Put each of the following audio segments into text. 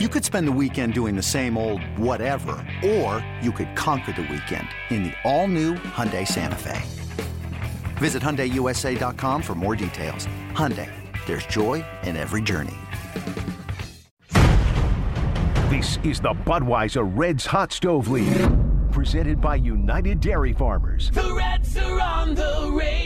You could spend the weekend doing the same old whatever, or you could conquer the weekend in the all-new Hyundai Santa Fe. Visit HyundaiUSA.com for more details. Hyundai, there's joy in every journey. This is the Budweiser Reds Hot Stove League, presented by United Dairy Farmers. The Reds are on the radio.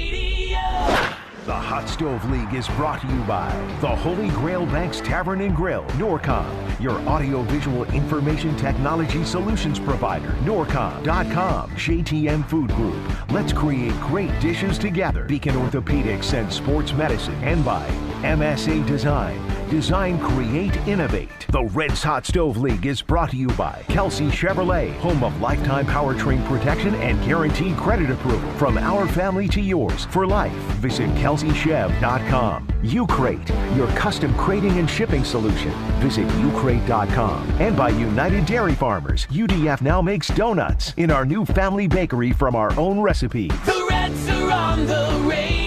The Hot Stove League is brought to you by the Holy Grail Banks Tavern and Grill, Norcom, your audiovisual information technology solutions provider, Norcom.com, JTM Food Group. Let's create great dishes together. Beacon Orthopedics and Sports Medicine, and by MSA Design. Design, create, innovate. The Reds Hot Stove League is brought to you by Kelsey Chevrolet, home of lifetime powertrain protection and guaranteed credit approval. From our family to yours for life. Visit kelseychev.com. Ucrate, your custom crating and shipping solution. Visit ucrate.com. And by United Dairy Farmers, UDF now makes donuts in our new family bakery from our own recipe. The Reds are on the radio.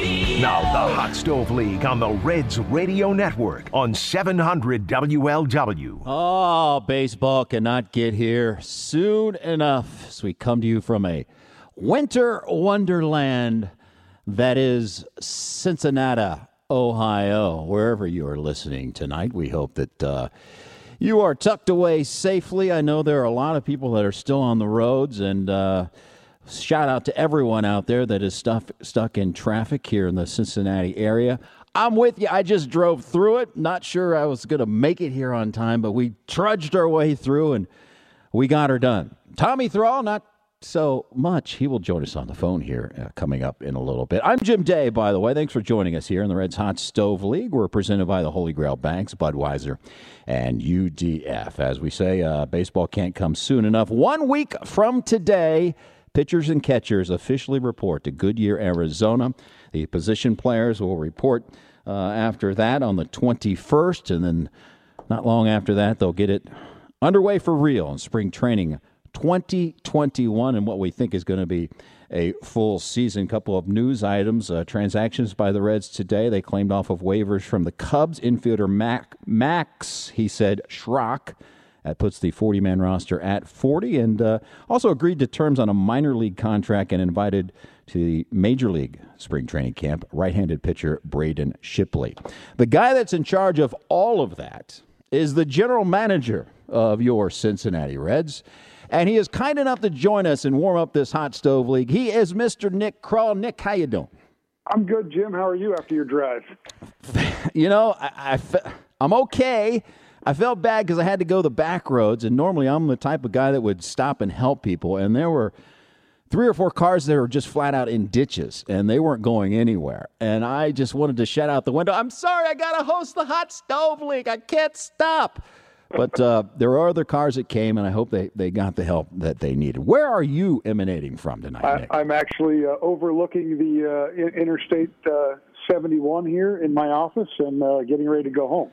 Now the Hot Stove League on the Reds Radio Network on 700 WLW. Oh, baseball cannot get here soon enough as we come to you from a winter wonderland that is Cincinnati, Ohio. Wherever you are listening tonight, we hope that uh, you are tucked away safely. I know there are a lot of people that are still on the roads and. Uh, Shout out to everyone out there that is stuff, stuck in traffic here in the Cincinnati area. I'm with you. I just drove through it. Not sure I was going to make it here on time, but we trudged our way through and we got her done. Tommy Thrall, not so much. He will join us on the phone here uh, coming up in a little bit. I'm Jim Day, by the way. Thanks for joining us here in the Reds Hot Stove League. We're presented by the Holy Grail Banks, Budweiser, and UDF. As we say, uh, baseball can't come soon enough. One week from today, Pitchers and catchers officially report to Goodyear, Arizona. The position players will report uh, after that on the 21st, and then not long after that, they'll get it underway for real in spring training 2021 and what we think is going to be a full season. Couple of news items. Uh, transactions by the Reds today. They claimed off of waivers from the Cubs infielder Mac, Max, he said, Schrock that puts the 40 man roster at 40 and uh, also agreed to terms on a minor league contract and invited to the major league spring training camp right handed pitcher Braden Shipley. The guy that's in charge of all of that is the general manager of your Cincinnati Reds. And he is kind enough to join us and warm up this hot stove league. He is Mr. Nick Krall. Nick, how you doing? I'm good, Jim. How are you after your drive? You know, I, I, I'm okay. I felt bad because I had to go the back roads, and normally I'm the type of guy that would stop and help people. And there were three or four cars that were just flat out in ditches, and they weren't going anywhere. And I just wanted to shout out the window, "I'm sorry, I got to host the hot stove league. I can't stop." But uh, there are other cars that came, and I hope they, they got the help that they needed. Where are you emanating from tonight, I, am actually uh, overlooking the uh, Interstate uh, 71 here in my office and uh, getting ready to go home.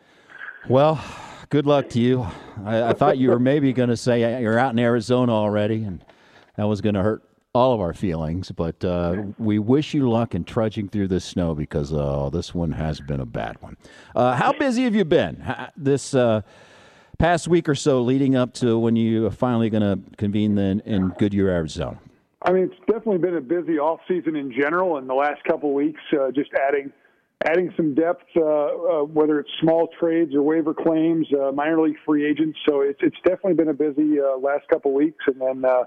Well, good luck to you. I, I thought you were maybe going to say you're out in Arizona already, and that was going to hurt all of our feelings. But uh, we wish you luck in trudging through this snow because uh, this one has been a bad one. Uh, how busy have you been this uh, past week or so, leading up to when you are finally going to convene then in Goodyear, Arizona? I mean, it's definitely been a busy off season in general, and the last couple of weeks, uh, just adding adding some depth, uh, uh, whether it's small trades or waiver claims, uh, minor league free agents. So it's it's definitely been a busy uh, last couple weeks. And then uh,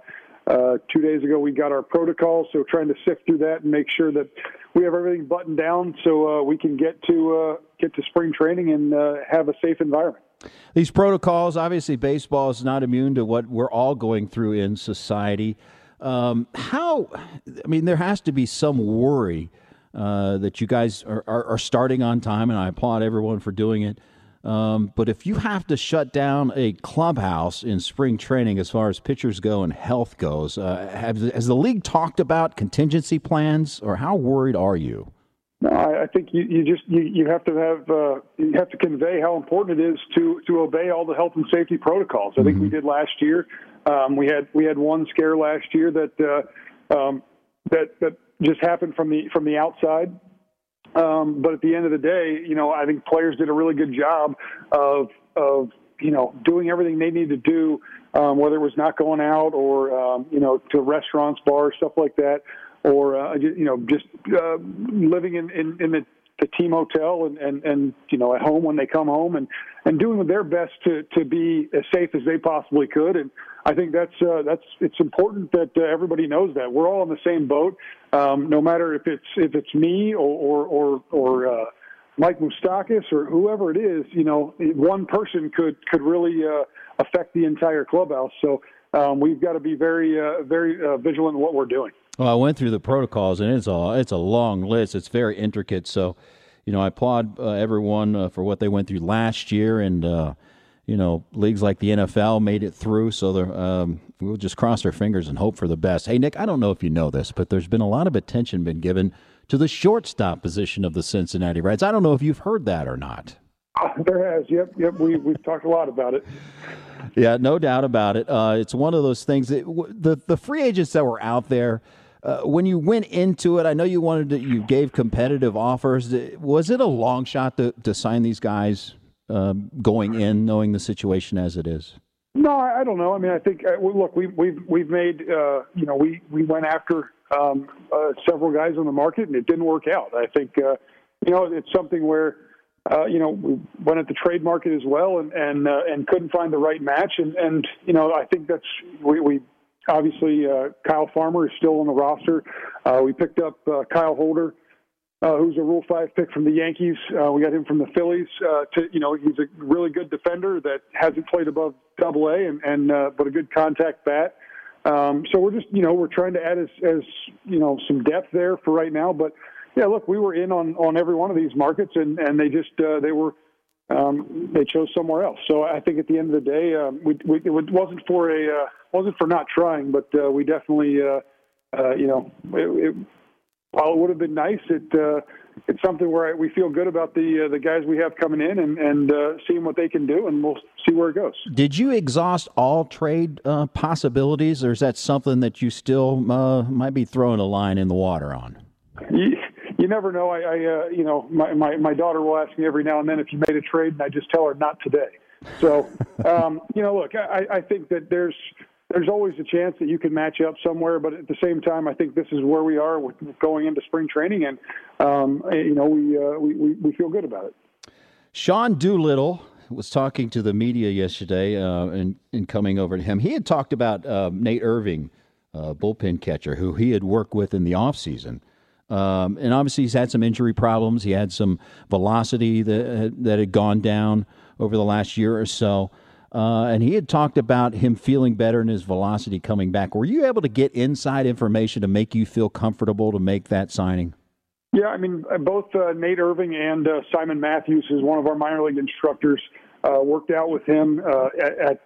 uh, two days ago we got our protocol, so trying to sift through that and make sure that we have everything buttoned down so we can get to get to spring training and have a safe environment. These protocols, obviously, baseball is not immune to what we're all going through in society. Um, how? I mean, there has to be some worry uh, that you guys are, are, are, starting on time, and I applaud everyone for doing it. Um, but if you have to shut down a clubhouse in spring training as far as pitchers go and health goes, uh, have, has the league talked about contingency plans, or how worried are you? No, I, I think you, you just you, you have to have uh, you have to convey how important it is to to obey all the health and safety protocols. I think mm-hmm. we did last year. Um, we had we had one scare last year that uh, um, that that just happened from the from the outside. Um, but at the end of the day, you know, I think players did a really good job of of you know, doing everything they need to do, um, whether it was not going out or, um, you know, to restaurants, bars, stuff like that, or, uh, you know, just uh, living in, in, in the, the team hotel and, and, and, you know, at home when they come home and, and doing their best to, to be as safe as they possibly could. And I think that's, uh, that's, it's important that uh, everybody knows that we're all in the same boat. Um, no matter if it's, if it's me or, or, or, or uh, Mike Moustakas or whoever it is, you know, one person could could really uh, affect the entire clubhouse. So um, we've got to be very uh, very uh, vigilant in what we're doing. Well, I went through the protocols, and it's a it's a long list. It's very intricate. So, you know, I applaud uh, everyone uh, for what they went through last year, and uh, you know, leagues like the NFL made it through. So um, we'll just cross our fingers and hope for the best. Hey, Nick, I don't know if you know this, but there's been a lot of attention been given to the shortstop position of the Cincinnati Reds. I don't know if you've heard that or not. Uh, there has, yep, yep. We we've talked a lot about it. Yeah, no doubt about it. Uh, it's one of those things that the the free agents that were out there. Uh, when you went into it, I know you wanted to, you gave competitive offers. Was it a long shot to, to sign these guys um, going in, knowing the situation as it is? No, I don't know. I mean, I think uh, look, we, we've we've made uh, you know we we went after um, uh, several guys on the market, and it didn't work out. I think uh, you know it's something where uh, you know we went at the trade market as well, and and uh, and couldn't find the right match, and and you know I think that's we. we Obviously, uh, Kyle Farmer is still on the roster. Uh, we picked up uh, Kyle Holder, uh, who's a Rule Five pick from the Yankees. Uh, we got him from the Phillies. Uh, to you know, he's a really good defender that hasn't played above Double A, and, and but a good contact bat. Um, so we're just, you know, we're trying to add as, as, you know, some depth there for right now. But yeah, look, we were in on, on every one of these markets and, and they just, they were, um, they chose somewhere else. So I think at the end of the day, um, we, we, it wasn't for a, uh, wasn't for not trying, but, uh, we definitely, uh, uh, you know, it, it, while it would have been nice, it, uh, it's something where we feel good about the uh, the guys we have coming in and and uh, seeing what they can do, and we'll see where it goes. Did you exhaust all trade uh, possibilities, or is that something that you still uh, might be throwing a line in the water on? You, you never know. I, I uh, you know, my, my my daughter will ask me every now and then if you made a trade, and I just tell her not today. So, um, you know, look, I, I think that there's there's always a chance that you can match up somewhere, but at the same time, I think this is where we are with going into spring training, and um, you know we, uh, we, we we feel good about it. Sean Doolittle was talking to the media yesterday, uh, and, and coming over to him, he had talked about uh, Nate Irving, uh, bullpen catcher, who he had worked with in the offseason. Um, and obviously, he's had some injury problems. He had some velocity that that had gone down over the last year or so. Uh, and he had talked about him feeling better and his velocity coming back. Were you able to get inside information to make you feel comfortable to make that signing? Yeah, I mean, uh, both uh, Nate Irving and uh, Simon Matthews, is one of our minor league instructors, uh, worked out with him uh, at, at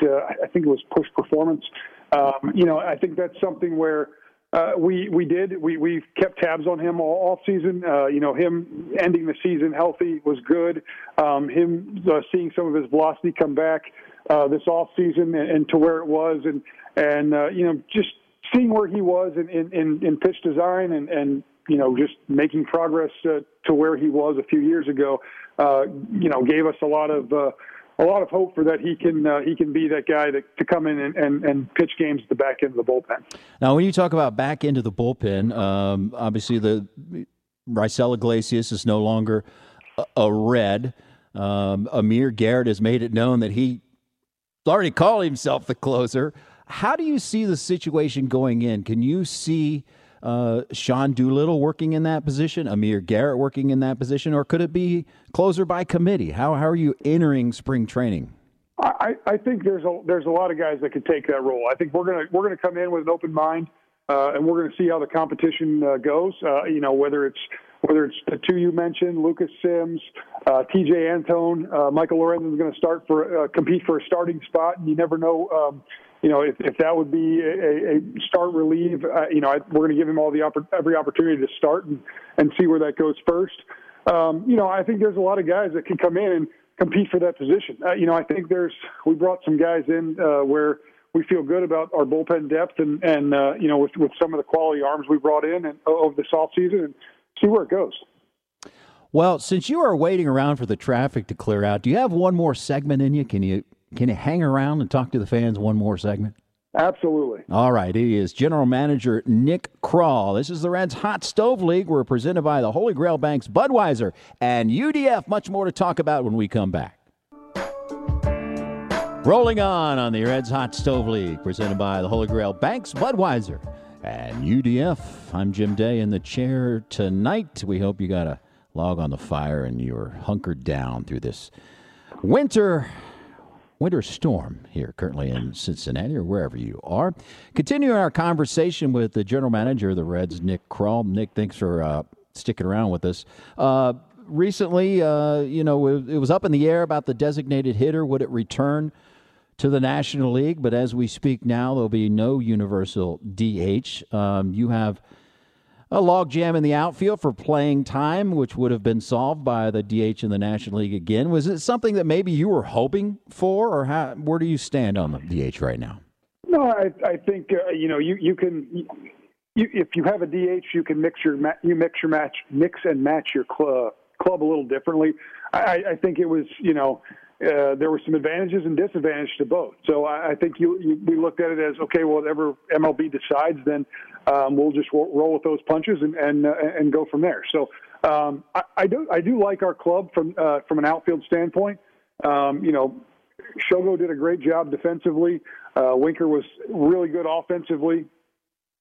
I think it was Push Performance. Um, you know, I think that's something where uh, we we did we we kept tabs on him all, all season. Uh, you know, him ending the season healthy was good. Um, him uh, seeing some of his velocity come back uh, this off season and, and to where it was, and and uh, you know just seeing where he was in in, in pitch design and and you know just making progress uh, to where he was a few years ago, uh, you know gave us a lot of. Uh, a lot of hope for that he can uh, he can be that guy that, to come in and, and, and pitch games at the back end of the bullpen. Now, when you talk about back end of the bullpen, um, obviously the Raisel Iglesias is no longer a, a red. Um, Amir Garrett has made it known that he already called himself the closer. How do you see the situation going in? Can you see uh, Sean Doolittle working in that position, Amir Garrett working in that position, or could it be closer by committee? How, how are you entering spring training? I, I think there's a there's a lot of guys that could take that role. I think we're gonna we're gonna come in with an open mind, uh, and we're gonna see how the competition uh, goes. Uh, you know whether it's whether it's the two you mentioned, Lucas Sims, uh, Tejay Antone, uh, Michael Lorenzen is going to start for compete for a starting spot, and you never know. Um, you know, if, if that would be a, a start relieve, uh, you know, I, we're going to give him all the oppor- every opportunity to start and, and see where that goes first. Um, you know, I think there's a lot of guys that can come in and compete for that position. Uh, you know, I think there's we brought some guys in uh, where we feel good about our bullpen depth and and uh, you know with, with some of the quality arms we brought in and over this off season and see where it goes. Well, since you are waiting around for the traffic to clear out, do you have one more segment in you? Can you can you hang around and talk to the fans one more segment? Absolutely. All right, he is General Manager Nick Krall. This is the Reds Hot Stove League. We're presented by the Holy Grail Banks, Budweiser, and UDF. Much more to talk about when we come back. Rolling on on the Reds Hot Stove League, presented by the Holy Grail Banks, Budweiser, and UDF. I'm Jim Day in the chair tonight. We hope you got a log on the fire and you're hunkered down through this winter winter storm here currently in Cincinnati or wherever you are. Continuing our conversation with the general manager of the Reds, Nick Krall. Nick, thanks for uh, sticking around with us. Uh, recently, uh, you know, it was up in the air about the designated hitter. Would it return to the National League, but as we speak now, there'll be no universal DH. Um, you have a logjam in the outfield for playing time, which would have been solved by the DH in the National League again. Was it something that maybe you were hoping for, or how, where do you stand on the DH right now? No, I, I think uh, you know you you can. You, if you have a DH, you can mix your you mix your match, mix and match your club club a little differently. I, I think it was you know uh, there were some advantages and disadvantages to both. So I, I think you, you, we looked at it as okay, whatever MLB decides, then um, we'll just roll, with those punches and and, uh, and go from there. So um, I, I do I do like our club from uh, from an outfield standpoint. Um, you know, Shogo did a great job defensively. Uh, Winker was really good offensively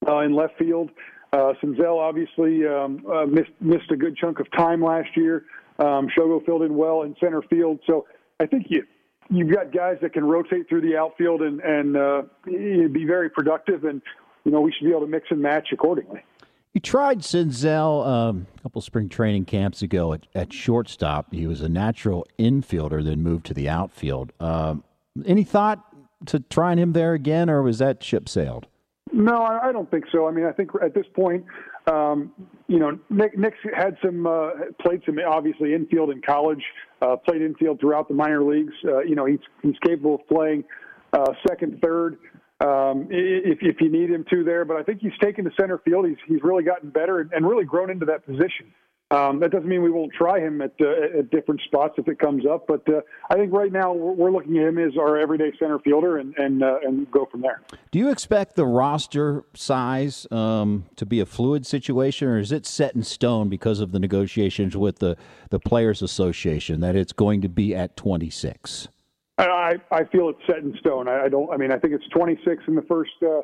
uh, in left field. Uh, Senzel obviously um, uh, missed missed a good chunk of time last year. Um, Shogo filled in well in center field. So I think you you've got guys that can rotate through the outfield and and uh, be very productive, and you know we should be able to mix and match accordingly. You tried Senzel um, a couple spring training camps ago at, at, shortstop. He was a natural infielder, then moved to the outfield. Um, any thought to trying him there again, or was that ship sailed? No, I don't think so. I mean, I think at this point, um, you know, Nick Nick's had some uh, played some obviously infield in college, uh, played infield throughout the minor leagues. Uh, you know, he's he's capable of playing uh, second, third, um, if if you need him to there. But I think he's taken to center field. He's he's really gotten better and, really grown into that position. Um, that doesn't mean we won't try him at, uh, at different spots if it comes up, but uh, I think right now we're, looking at him as our everyday center fielder and and, uh, and go from there. Do you expect the roster size um, to be a fluid situation, or is it set in stone because of the negotiations with the the Players Association that it's going to be at 26? I I feel it's set in stone. I, I don't. I mean, I think it's 26 in the first uh,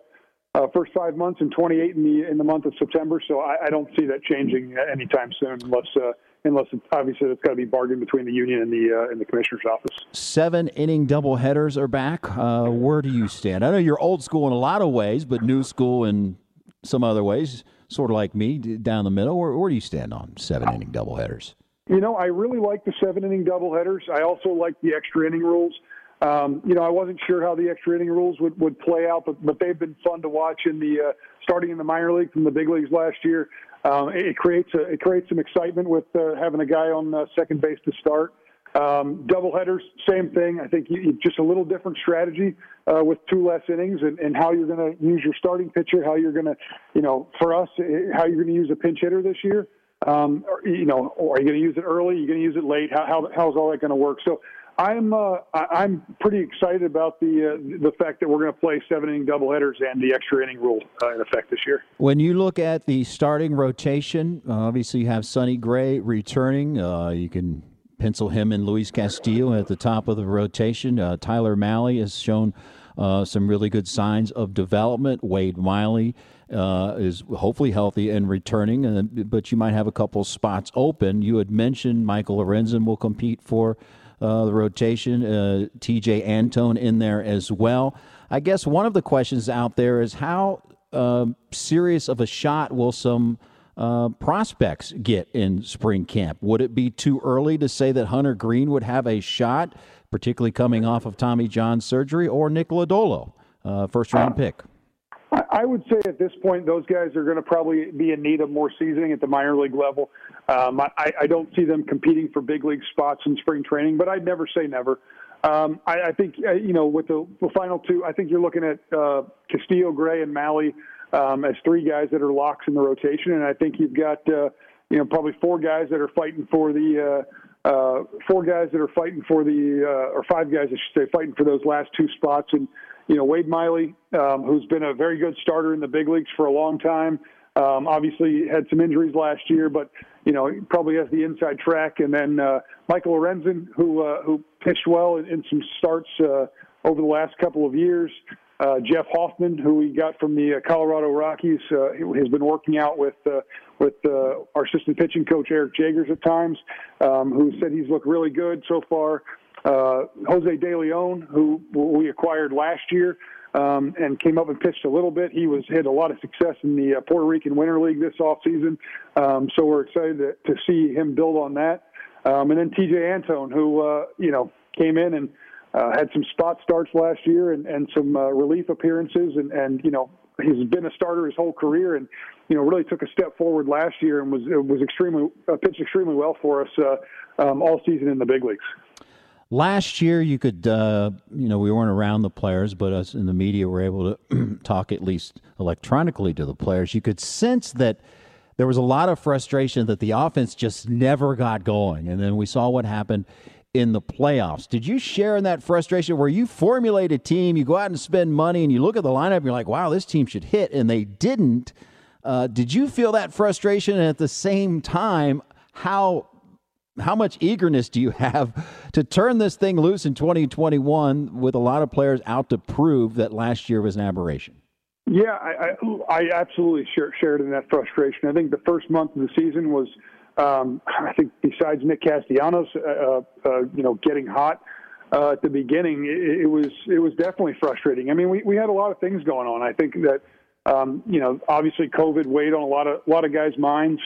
uh, first five months and 28 in the in the month of September. So I, I don't see that changing anytime soon, unless uh, unless it's, obviously it's got to be bargained between the union and the uh, and the commissioner's office. Seven inning double headers are back. Uh, where do you stand? I know you're old school in a lot of ways, but new school in some other ways. Sort of like me, down the middle. Where, where do you stand on seven inning double headers? You know, I really like the seven inning double headers. I also like the extra inning rules. Um, you know, I wasn't sure how the extra inning rules would, would play out, but, but they've been fun to watch in the uh, starting in the minor league from the big leagues last year. Um, it, creates a, it creates some excitement with uh, having a guy on uh, second base to start. Um, double headers, same thing. I think you, just a little different strategy uh, with two less innings and, and how you're going to use your starting pitcher, how you're going to, you know, for us, eh, how you're going to use a pinch hitter this year. Um, or, you know, are you going to use it early? Are you going to use it late? How, how how's all that going to work? So I'm uh, I'm pretty excited about the uh, the fact that we're going to play seven inning doubleheaders and the extra inning rule uh, in effect this year. When you look at the starting rotation, uh, obviously you have Sonny Gray returning. Uh, you can pencil him and Luis Castillo at the top of the rotation. Uh, Tyler Mahle has shown some really good signs of development. Wade Miley. Is hopefully healthy and returning, but you might have a couple spots open. You had mentioned Michael Lorenzen will compete for uh, the rotation. Uh, Tejay Antone in there as well. I guess one of the questions out there is how uh, serious of a shot will some uh, prospects get in spring camp? Would it be too early to say that Hunter Greene would have a shot, particularly coming off of Tommy John surgery, or Nick Lodolo, uh, first round pick? I would say at this point, those guys are going to probably be in need of more seasoning at the minor league level. Um, I, I don't see them competing for big league spots in spring training, but I'd never say never. Um, I, I think uh, you know with the, the final two, I think you're looking at uh, Castillo, Gray, and Mahle um, as three guys that are locks in the rotation, and I think you've got uh, you know probably four guys that are fighting for the uh, four guys that are fighting for the, uh, or five guys, I should say, fighting for those last two spots. And, you know, Wade Miley, um, who's been a very good starter in the big leagues for a long time, um, obviously had some injuries last year, but, you know, he probably has the inside track. And then uh, Michael Lorenzen, who, uh, who pitched well in, in some starts uh, over the last couple of years. Uh, Jeff Hoffman, who we got from the uh, Colorado Rockies, uh, has been working out with uh, with uh, our assistant pitching coach Eric Jagers at times, um, who said he's looked really good so far. Uh, Jose De Leon, who we acquired last year um, and came up and pitched a little bit. He was had a lot of success in the uh, Puerto Rican Winter League this offseason, um, so we're excited to, to see him build on that. Um, and then Tejay Antone, who uh, you know came in and uh, had some spot starts last year and, and some uh, relief appearances, and, and you know he's been a starter his whole career, and you know really took a step forward last year and was was extremely uh, pitched extremely well for us uh, um, all season in the big leagues. Last year, you could, uh, you know, we weren't around the players, but us in the media were able to talk at least electronically to the players. You could sense that there was a lot of frustration that the offense just never got going. And then we saw what happened in the playoffs. Did you share in that frustration where you formulate a team, you go out and spend money, and you look at the lineup, and you're like, wow, this team should hit, and they didn't? Uh, did you feel that frustration? And at the same time, how how much eagerness do you have to turn this thing loose in 2021 with a lot of players out to prove that last year was an aberration? Yeah, I, I, I absolutely share, shared in that frustration. I think the first month of the season was um, I think besides Nick Castellanos, uh, uh, uh, you know, getting hot uh, at the beginning, it, it was it was definitely frustrating. I mean, we, we had a lot of things going on. I think that um, you know, obviously COVID weighed on a lot of a lot of guys' minds.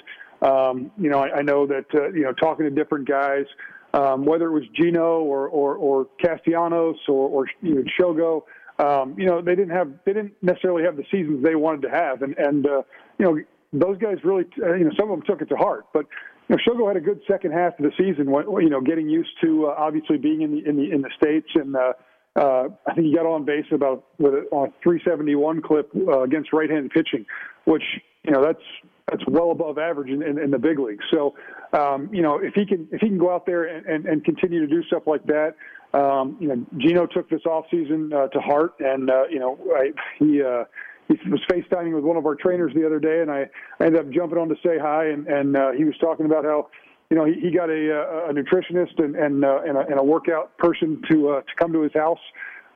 Um, you know, I, I know that uh, you know talking to different guys, um, whether it was Geno or or, or Castellanos or, or you know, Shogo. Um, you know, they didn't have they didn't necessarily have the seasons they wanted to have, and and uh, you know those guys really, uh, you know, some of them took it to heart. But you know, Shogo had a good second half of the season. You know, getting used to uh, obviously being in the in the in the states, and uh, uh, I think he got on base about with a, on a 371 clip uh, against right-handed pitching, which you know that's that's well above average in, in, in the big leagues. So, um, you know, if he can if he can go out there and, and, and continue to do stuff like that, um, you know, Geno took this off season uh, to heart, and uh, you know, I, he. Uh, he was FaceTiming with one of our trainers the other day, and I, I ended up jumping on to say hi, and, and uh, he was talking about how, you know, he, he got a, a nutritionist and and, uh, and, a, and a workout person to uh, to come to his house,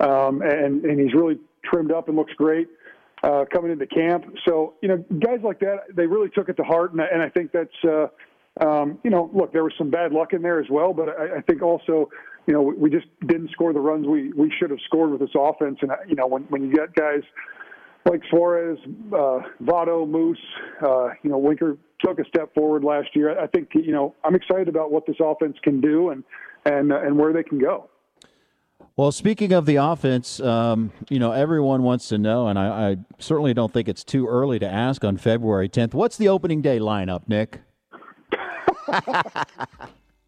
um, and and he's really trimmed up and looks great uh, coming into camp. So you know, guys like that, they really took it to heart, and I, and I think that's. Uh, um, you know, look, there was some bad luck in there as well, but I, I think also, you know, we just didn't score the runs we, we should have scored with this offense. And, you know, when, when you get guys like Suarez, uh, Votto, Moose, uh, you know, Winker took a step forward last year. I think you know I'm excited about what this offense can do and and uh, and where they can go. Well, speaking of the offense, um, you know, everyone wants to know, and I, I, certainly don't think it's too early to ask on February 10th. What's the opening day lineup, Nick?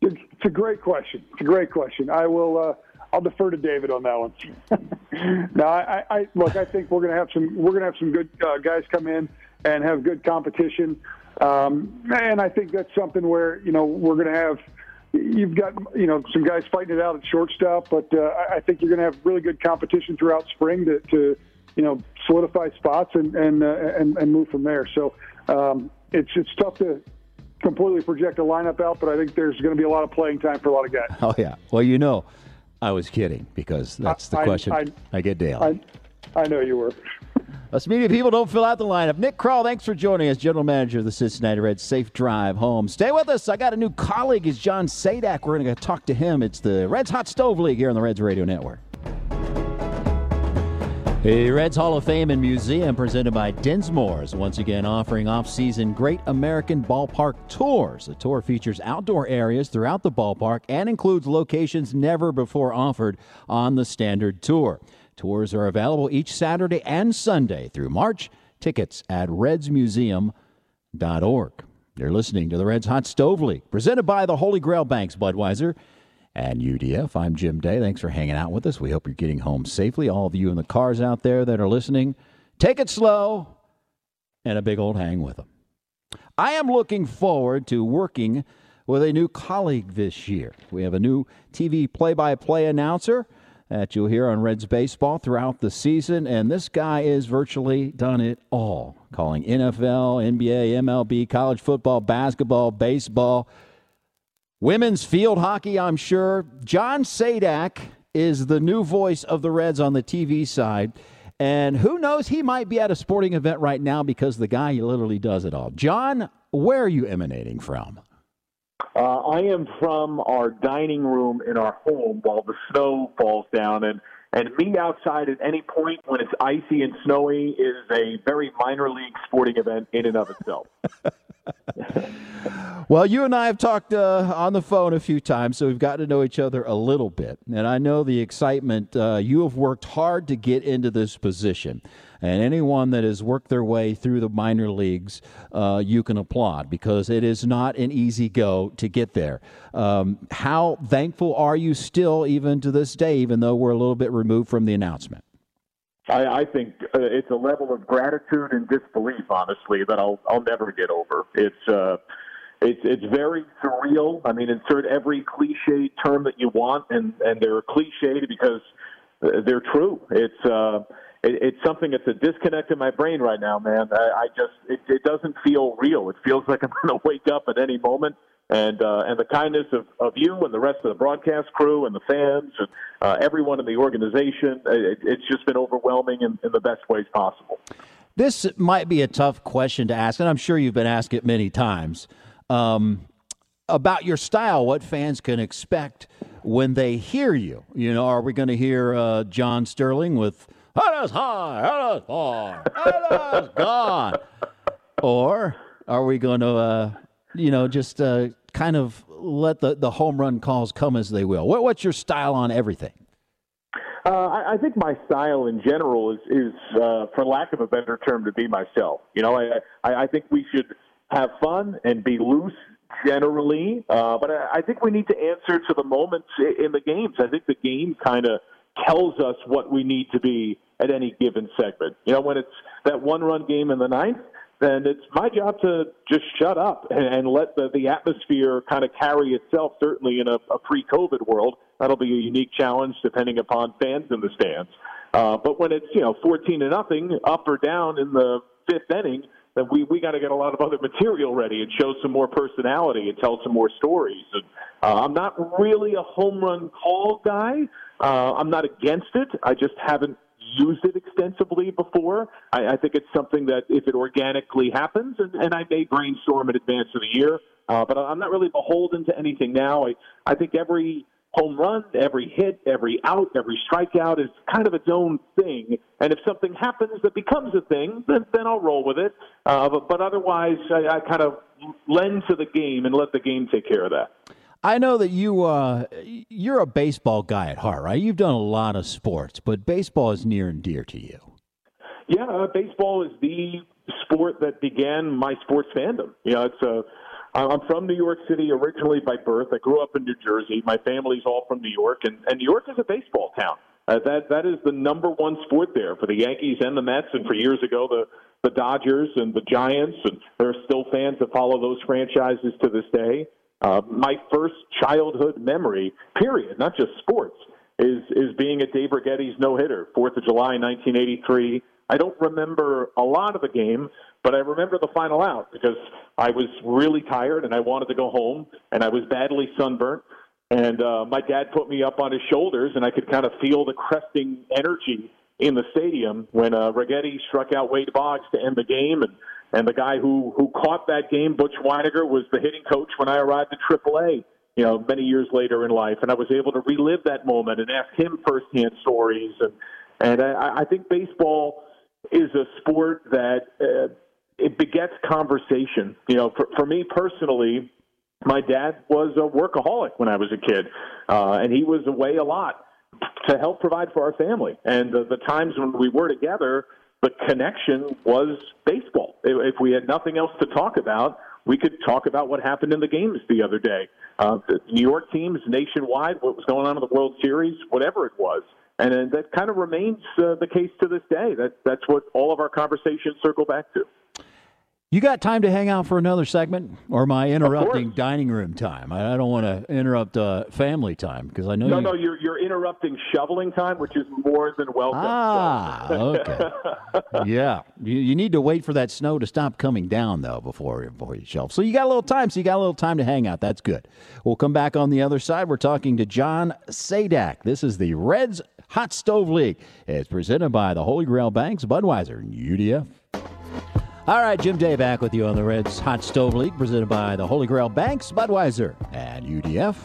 it's a great question. It's a great question. I will. Uh, I'll defer to David on that one. no, I, I look. I think we're going to have some. We're going to have some good uh, guys come in and have good competition. Um, and I think that's something where you know we're going to have. You've got you know some guys fighting it out at shortstop, but uh, I think you're going to have really good competition throughout spring to, to you know solidify spots and and uh, and, and move from there. So um, it's it's tough to completely project a lineup out, but I think there's going to be a lot of playing time for a lot of guys. Oh yeah. Well, you know, I was kidding because that's the I, question I, I, get daily. I, I know you were. Uh, us media people don't fill out the lineup. Nick Krall, thanks for joining us, general manager of the Cincinnati Reds. Safe drive home. Stay with us. I got a new colleague. Is John Sadak. We're going to talk to him. It's the Reds Hot Stove League here on the Reds Radio Network. The Reds Hall of Fame and Museum presented by Dinsmore's once again offering off-season Great American Ballpark Tours. The tour features outdoor areas throughout the ballpark and includes locations never before offered on the standard tour. Tours are available each Saturday and Sunday through March. Tickets at redsmuseum.org. You're listening to the Reds Hot Stove League, presented by the Holy Grail Banks Budweiser and UDF. I'm Jim Day. Thanks for hanging out with us. We hope you're getting home safely. All of you in the cars out there that are listening, take it slow and a big old hang with them. I am looking forward to working with a new colleague this year. We have a new TV play by play announcer that you'll hear on Reds baseball throughout the season. And this guy has virtually done it all calling NFL, NBA, MLB, college football, basketball, baseball, women's field hockey, I'm sure. John Sadak is the new voice of the Reds on the TV side. And who knows, he might be at a sporting event right now because the guy literally does it all. John, where are you emanating from? Uh, I am from our dining room in our home while the snow falls down, and and me outside at any point when it's icy and snowy is a very minor league sporting event in and of itself. well, you and I have talked uh, on the phone a few times, so we've got to know each other a little bit. And I know the excitement. Uh, you have worked hard to get into this position. And anyone that has worked their way through the minor leagues, uh, you can applaud because it is not an easy go to get there. Um, how thankful are you still, even to this day, even though we're a little bit removed from the announcement? I, I think uh, it's a level of gratitude and disbelief, honestly, that I'll I'll never get over. It's uh, it's it's very surreal. I mean, insert every cliche term that you want, and and they're cliched because they're true. It's uh, it, it's something that's a disconnect in my brain right now, man. I, I just it, it doesn't feel real. It feels like I'm going to wake up at any moment and uh, and the kindness of, of you and the rest of the broadcast crew and the fans and uh, everyone in the organization. It, it's just been overwhelming in, in the best ways possible. This might be a tough question to ask, and I'm sure you've been asked it many times. Um, about your style, what fans can expect when they hear you. You know, are we going to hear uh, John Sterling with "Head is high, head is far, head is gone," or are we going to, uh, you know, just uh, kind of let the, the home run calls come as they will? What, what's your style on everything? Uh, I, I think my style in general is, is uh, for lack of a better term, to be myself. You know, I, I, I think we should have fun and be loose generally, uh, but I, I think we need to answer to the moments in the games. I think the game kind of tells us what we need to be at any given segment. You know, when it's that one-run game in the ninth, then it's my job to just shut up and, and let the, the atmosphere kind of carry itself. Certainly in a, a pre-COVID world, that'll be a unique challenge depending upon fans in the stands. Uh, but when it's you know 14 to nothing, up or down in the fifth inning, then we we got to get a lot of other material ready and show some more personality and tell some more stories. And uh, I'm not really a home run call guy. Uh, I'm not against it. I just haven't used it extensively before. I, I think it's something that if it organically happens, and, and I may brainstorm in advance of the year, uh, but I'm not really beholden to anything now. I, I think every home run, every hit, every out, every strikeout is kind of its own thing. And if something happens that becomes a thing, then, then I'll roll with it. Uh, but, but otherwise, I, I kind of lend to the game and let the game take care of that. I know that you uh, you're a baseball guy at heart, right? You've done a lot of sports, but baseball is near and dear to you. Yeah, uh, baseball is the sport that began my sports fandom. You know, it's a I'm from New York City originally by birth. I grew up in New Jersey. My family's all from New York, and, and New York is a baseball town. Uh, that that is the number one sport there for the Yankees and the Mets, and for years ago the the Dodgers and the Giants, and there are still fans that follow those franchises to this day. Uh, my first childhood memory, period, not just sports, is is being at Dave Righetti's no hitter, Fourth of July, 1983. I don't remember a lot of the game, but I remember the final out because I was really tired and I wanted to go home, and I was badly sunburnt. And uh, my dad put me up on his shoulders, and I could kind of feel the cresting energy in the stadium when uh, Righetti struck out Wade Boggs to end the game, and and the guy who who caught that game, Butch Wynegar, was the hitting coach when I arrived at AAA. You know, many years later in life, and I was able to relive that moment and ask him firsthand stories. And and I, I think baseball is a sport that uh, it begets conversation. You know, for, for me personally, my dad was a workaholic when I was a kid, uh, and he was away a lot to help provide for our family. And the, the times when we were together, the connection was baseball. If we had nothing else to talk about, we could talk about what happened in the games the other day. Uh, the New York teams nationwide, what was going on in the World Series, whatever it was. And uh, that kind of remains uh, the case to this day. That, that's what all of our conversations circle back to. You got time to hang out for another segment, or am I interrupting dining room time? I, I don't want to interrupt uh, family time because I know. No, you... no, you're you're interrupting shoveling time, which is more than welcome. Ah, okay. yeah, you, you need to wait for that snow to stop coming down though before before you shelve. So you got a little time. So you got a little time to hang out. That's good. We'll come back on the other side. We're talking to John Sadak. This is the Reds Hot Stove League. It's presented by the Holy Grail Banks, Budweiser, and UDF. All right, Jim Day back with you on the Reds Hot Stove League, presented by the Holy Grail Banks, Budweiser, and UDF.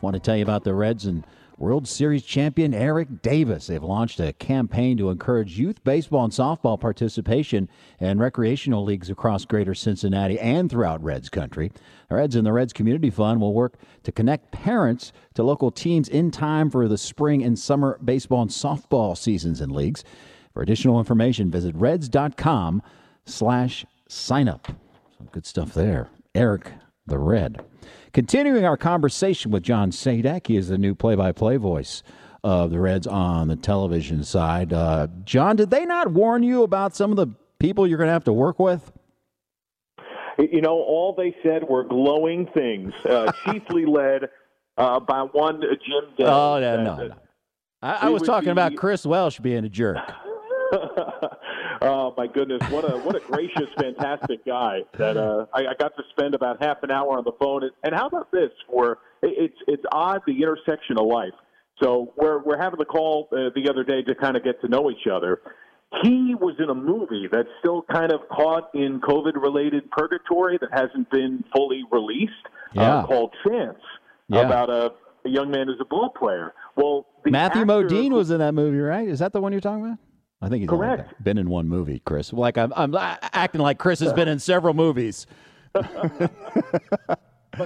Want to tell you about the Reds and World Series champion Eric Davis. They've launched a campaign to encourage youth baseball and softball participation in recreational leagues across greater Cincinnati and throughout Reds country. The Reds and the Reds Community Fund will work to connect parents to local teams in time for the spring and summer baseball and softball seasons and leagues. For additional information, visit reds.com slash sign up. Some good stuff there. Eric the Red. Continuing our conversation with John Sadak, he is the new play by play voice of the Reds on the television side. Uh, John, did they not warn you about some of the people you're going to have to work with? You know, all they said were glowing things, uh, chiefly led uh, by one Jim. Day oh, no, no, no. I, I was talking be... about Chris Welsh being a jerk. oh my goodness, what a what a gracious, fantastic guy that uh, I, I got to spend about half an hour on the phone. And how about this? For it's it's odd the intersection of life. So we're we're having the call uh, the other day to kind of get to know each other. He was in a movie that's still kind of caught in COVID-related purgatory that hasn't been fully released, uh, yeah. uh, called Chance, yeah. about a, a young man who's a ball player. Well, Matthew Modine was in that movie, right? Is that the one you're talking about? I think he's correct. been in one movie, Chris. Like I'm, I'm acting like Chris has been in several movies. but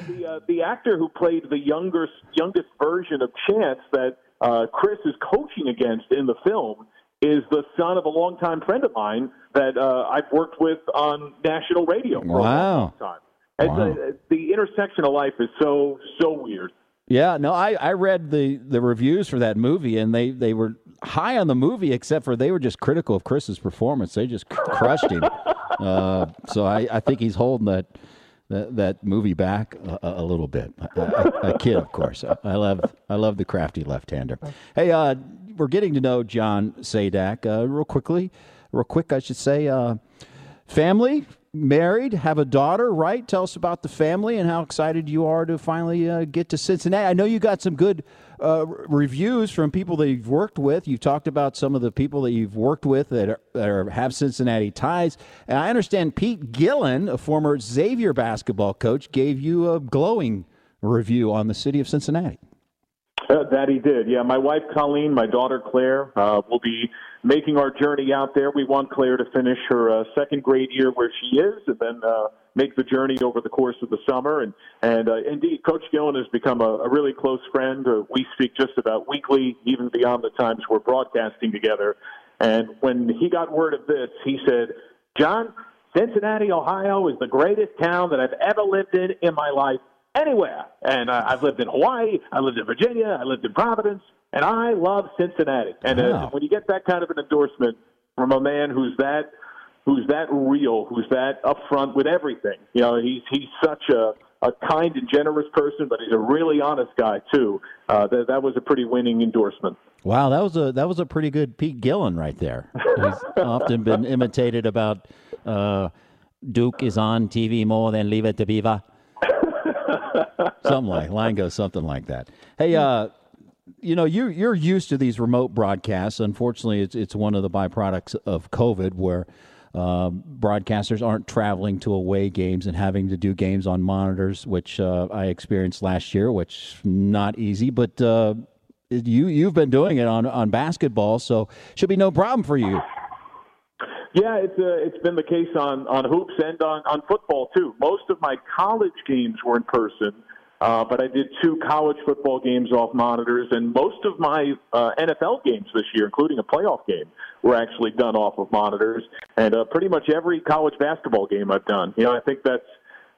the uh, the actor who played the youngest youngest version of Chance that uh, Chris is coaching against in the film is the son of a longtime friend of mine that uh, I've worked with on national radio for wow. a long time. And wow. the, the intersection of life is so so weird. Yeah, no, I, I read the, the reviews for that movie, and they, they were high on the movie, except for they were just critical of Chris's performance. They just crushed him. uh, so I, I think he's holding that that, that movie back a, a little bit. A, kid, of course. I love I love the crafty left-hander. Hey, uh, we're getting to know John Sadak uh, real quickly, real quick, I should say. Uh, family, married, have a daughter, right? Tell us about the family and how excited you are to finally uh, get to Cincinnati. I know you got some good uh, reviews from people that you've worked with. You've talked about some of the people that you've worked with that, are, that are, have Cincinnati ties. And I understand Pete Gillen, a former Xavier basketball coach, gave you a glowing review on the city of Cincinnati. Uh, that he did. Yeah, my wife Colleen, my daughter Claire uh, will be making our journey out there. We want Claire to finish her uh, second grade year where she is, and then uh, make the journey over the course of the summer. And and uh, indeed, Coach Gillen has become a, a really close friend. Uh, we speak just about weekly, even beyond the times we're broadcasting together. And when he got word of this, he said, "John, Cincinnati, Ohio, is the greatest town that I've ever lived in in my life." Anywhere. And uh, I've lived in Hawaii, I lived in Virginia, I lived in Providence, and I love Cincinnati. And uh, Wow. when you get that kind of an endorsement from a man who's that who's that real, who's that upfront with everything, you know, he's he's such a a kind and generous person, but he's a really honest guy too. Uh, that that was a pretty winning endorsement. Wow, that was a that was a pretty good Pete Gillen right there. He's often been imitated about uh, Duke is on TV more than Leave It to Beaver. Something like line goes something like that. Hey, uh, you know you you're used to these remote broadcasts. Unfortunately, it's it's one of the byproducts of COVID where. Um, broadcasters aren't traveling to away games and having to do games on monitors, which uh, I experienced last year, which not easy. But uh, you you've been doing it on on basketball, so should be no problem for you. Yeah, it's uh, it's been the case on on hoops and on on football too. Most of my college games were in person, uh, but I did two college football games off monitors, and most of my uh, NFL games this year, including a playoff game, were actually done off of monitors. And uh, pretty much every college basketball game I've done. You know, I think that's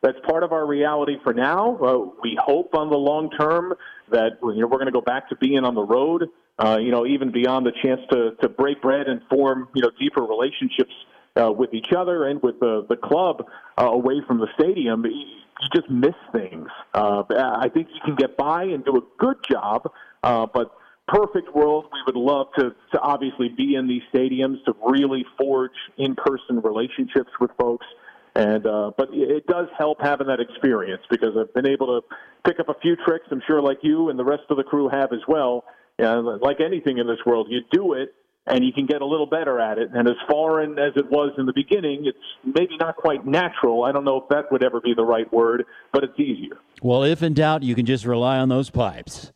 that's part of our reality for now. Uh, we hope on the long term that you know we're going to go back to being on the road. Uh, you know, even beyond the chance to to break bread and form you know deeper relationships uh, with each other and with the the club uh, away from the stadium, you, just miss things. Uh, I think you can get by and do a good job, uh, but perfect world, we would love to, to obviously be in these stadiums to really forge in-person relationships with folks. And uh, but it does help having that experience because I've been able to pick up a few tricks. I'm sure, like you and the rest of the crew have as well. And like anything in this world, you do it and you can get a little better at it. And as foreign as it was in the beginning, it's maybe not quite natural. I don't know if that would ever be the right word, but it's easier. Well, if in doubt, you can just rely on those pipes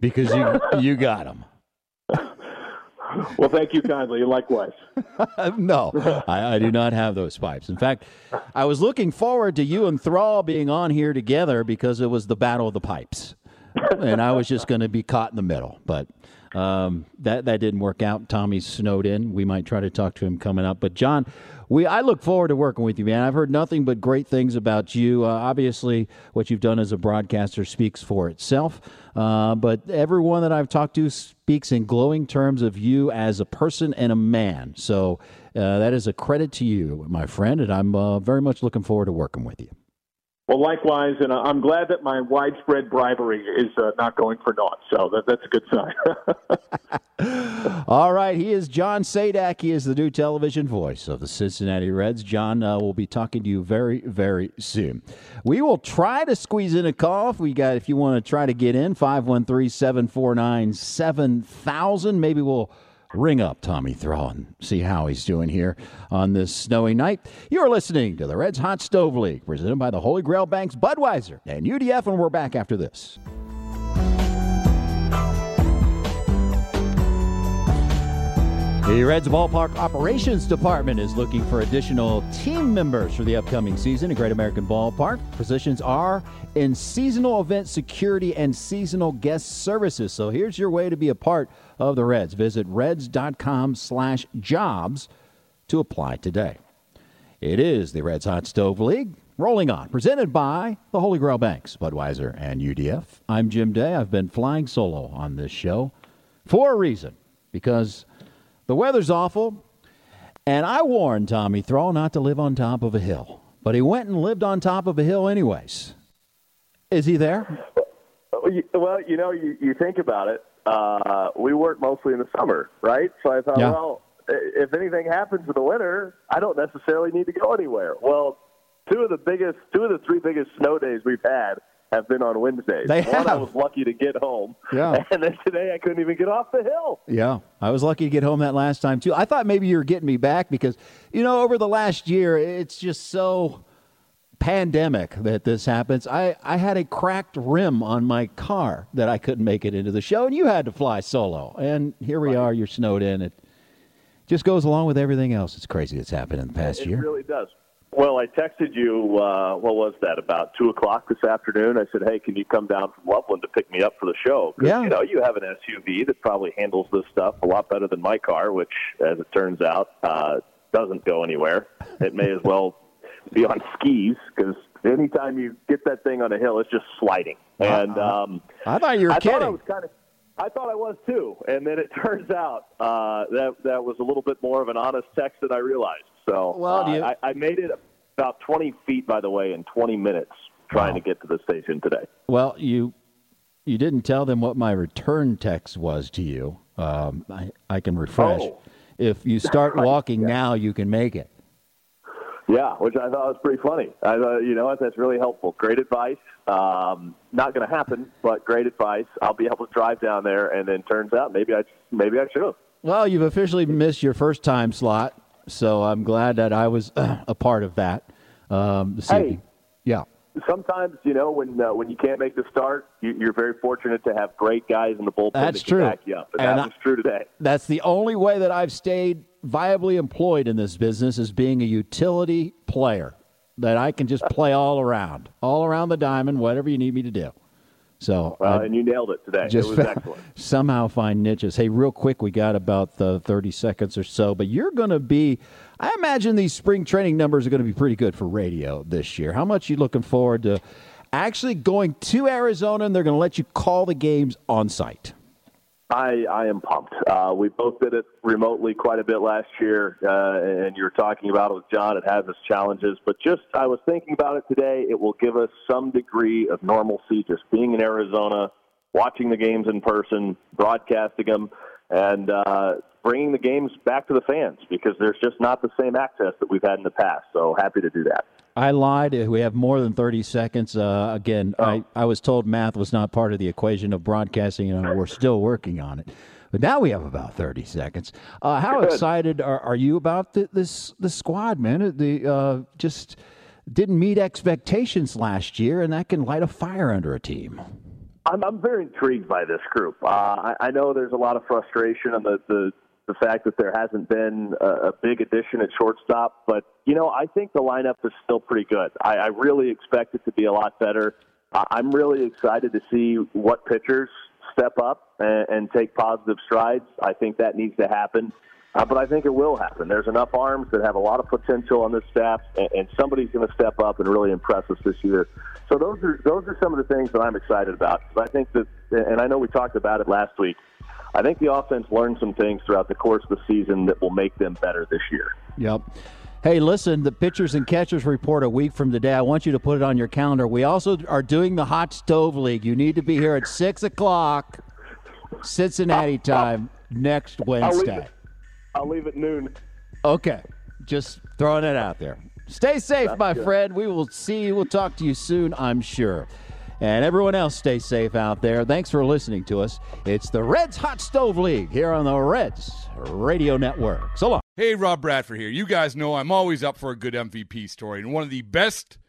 because you you got them. Well, thank you kindly. Likewise. no, I, I, do not have those pipes. In fact, I was looking forward to you and Thrall being on here together because it was the battle of the pipes, and I was just going to be caught in the middle. But um, that that didn't work out. Tommy's snowed in. We might try to talk to him coming up. But John, we I look forward to working with you, man. I've heard nothing but great things about you. Uh, obviously, what you've done as a broadcaster speaks for itself. Uh, but everyone that I've talked to speaks in glowing terms of you as a person and a man. So uh, that is a credit to you, my friend, and I'm uh, very much looking forward to working with you. Well, likewise, and I'm glad that my widespread bribery is uh, not going for naught. So that, that's a good sign. All right, he is John Sadak. He is the new television voice of the Cincinnati Reds. John uh, will be talking to you very, very soon. We will try to squeeze in a call if we got. If you want to try to get in, 513-749-7000. Maybe we'll ring up Tommy Thrall and see how he's doing here on this snowy night. You're listening to the Reds Hot Stove League, presented by the Holy Grail Banks, Budweiser, and UDF, and we're back after this. The Reds Ballpark Operations Department is looking for additional team members for the upcoming season at Great American Ballpark. Positions are in seasonal event security and seasonal guest services. So here's your way to be a part of the Reds. Visit reds.com slash jobs to apply today. It is the Reds Hot Stove League. Rolling on, presented by the Holy Grail Banks, Budweiser, and UDF. I'm Jim Day. I've been flying solo on this show for a reason, because the weather's awful, and I warned Tommy Thrall not to live on top of a hill. But he went and lived on top of a hill anyways. Is he there? Well, you know, you, you think about it. Uh, we work mostly in the summer, right? So I thought, yeah. well, if anything happens in the winter, I don't necessarily need to go anywhere. Well, two of the biggest, two of the three biggest snow days we've had have been on Wednesdays. They One, have. I was lucky to get home. Yeah. And then today I couldn't even get off the hill. Yeah. I was lucky to get home that last time, too. I thought maybe you were getting me back because, you know, over the last year, it's just so pandemic that this happens. I, I had a cracked rim on my car that I couldn't make it into the show, and you had to fly solo. And here we are, you're snowed in. It just goes along with everything else. It's crazy that's happened in the past it year. It really does. Well, I texted you. Uh, what was that? About two o'clock this afternoon. I said, "Hey, can you come down from Loveland to pick me up for the show?" Yeah. You know, you have an SUV that probably handles this stuff a lot better than my car, which, as it turns out, uh, doesn't go anywhere. It may as well be on skis because anytime you get that thing on a hill, it's just sliding. And um, I thought you were I kidding. Thought I was kind of. I thought I was too, and then it turns out uh, that that was a little bit more of an honest text than I realized. So well, uh, you... I, I made it about 20 feet, by the way, in 20 minutes trying wow. to get to the station today. Well, you you didn't tell them what my return text was to you. Um, I I can refresh. Oh. If you start walking yeah. now, you can make it. Yeah, which I thought was pretty funny. I thought, you know, that's really helpful. Great advice. Um, not going to happen, but great advice. I'll be able to drive down there, and then turns out maybe I maybe I should have. Well, you've officially missed your first time slot, so I'm glad that I was a part of that. Um, this Hey. evening. Yeah. Sometimes, you know, when uh, when you can't make the start, you, you're very fortunate to have great guys in the bullpen That's that true. back you up, and, And that was true today. That's the only way that I've stayed viably employed in this business is being a utility player that I can just play all around, all around the diamond, whatever you need me to do. So Well, I and you nailed it today. just it was excellent. somehow find niches. Hey, real quick, we got about the 30 seconds or so, but you're going to be, I imagine these spring training numbers are going to be pretty good for radio this year. How much you looking forward to actually going to Arizona and they're going to let you call the games on site? I, I am pumped. Uh, we both did it remotely quite a bit last year, uh, and you were talking about it with John. It has its challenges, but just I was thinking about it today. It will give us some degree of normalcy, just being in Arizona, watching the games in person, broadcasting them, and uh, bringing the games back to the fans because there's just not the same access that we've had in the past. So happy to do that. I lied. We have more than 30 seconds. Uh, again, oh. I, I was told math was not part of the equation of broadcasting, and we're still working on it. But now we have about 30 seconds. Uh, how Good. excited are, are you about the, this the squad, man? The uh, just didn't meet expectations last year, and that can light a fire under a team. I'm, I'm very intrigued by this group. Uh, I, I know there's a lot of frustration on the, the the fact that there hasn't been a, a big addition at shortstop. But, you know, I think the lineup is still pretty good. I, I really expect it to be a lot better. I'm really excited to see what pitchers step up and, and take positive strides. I think that needs to happen. Uh, but I think it will happen. There's enough arms that have a lot of potential on this staff, and, and somebody's going to step up and really impress us this year. So those are those are some of the things that I'm excited about. But I think that, and I know we talked about it last week. I think the offense learned some things throughout the course of the season that will make them better this year. Yep. Hey, listen, the pitchers and catchers report a week from today. I want you to put it on your calendar. We also are doing the Hot Stove League. You need to be here at 6 o'clock Cincinnati time next Wednesday. I'll leave, it, I'll leave it noon. Okay. Just throwing it out there. Stay safe, That's my good. friend. We will see you. We'll talk to you soon, I'm sure. And everyone else, stay safe out there. Thanks for listening to us. It's the Reds Hot Stove League here on the Reds Radio Network. So long. Hey, Rob Bradford here. You guys know I'm always up for a good MVP story, and one of the best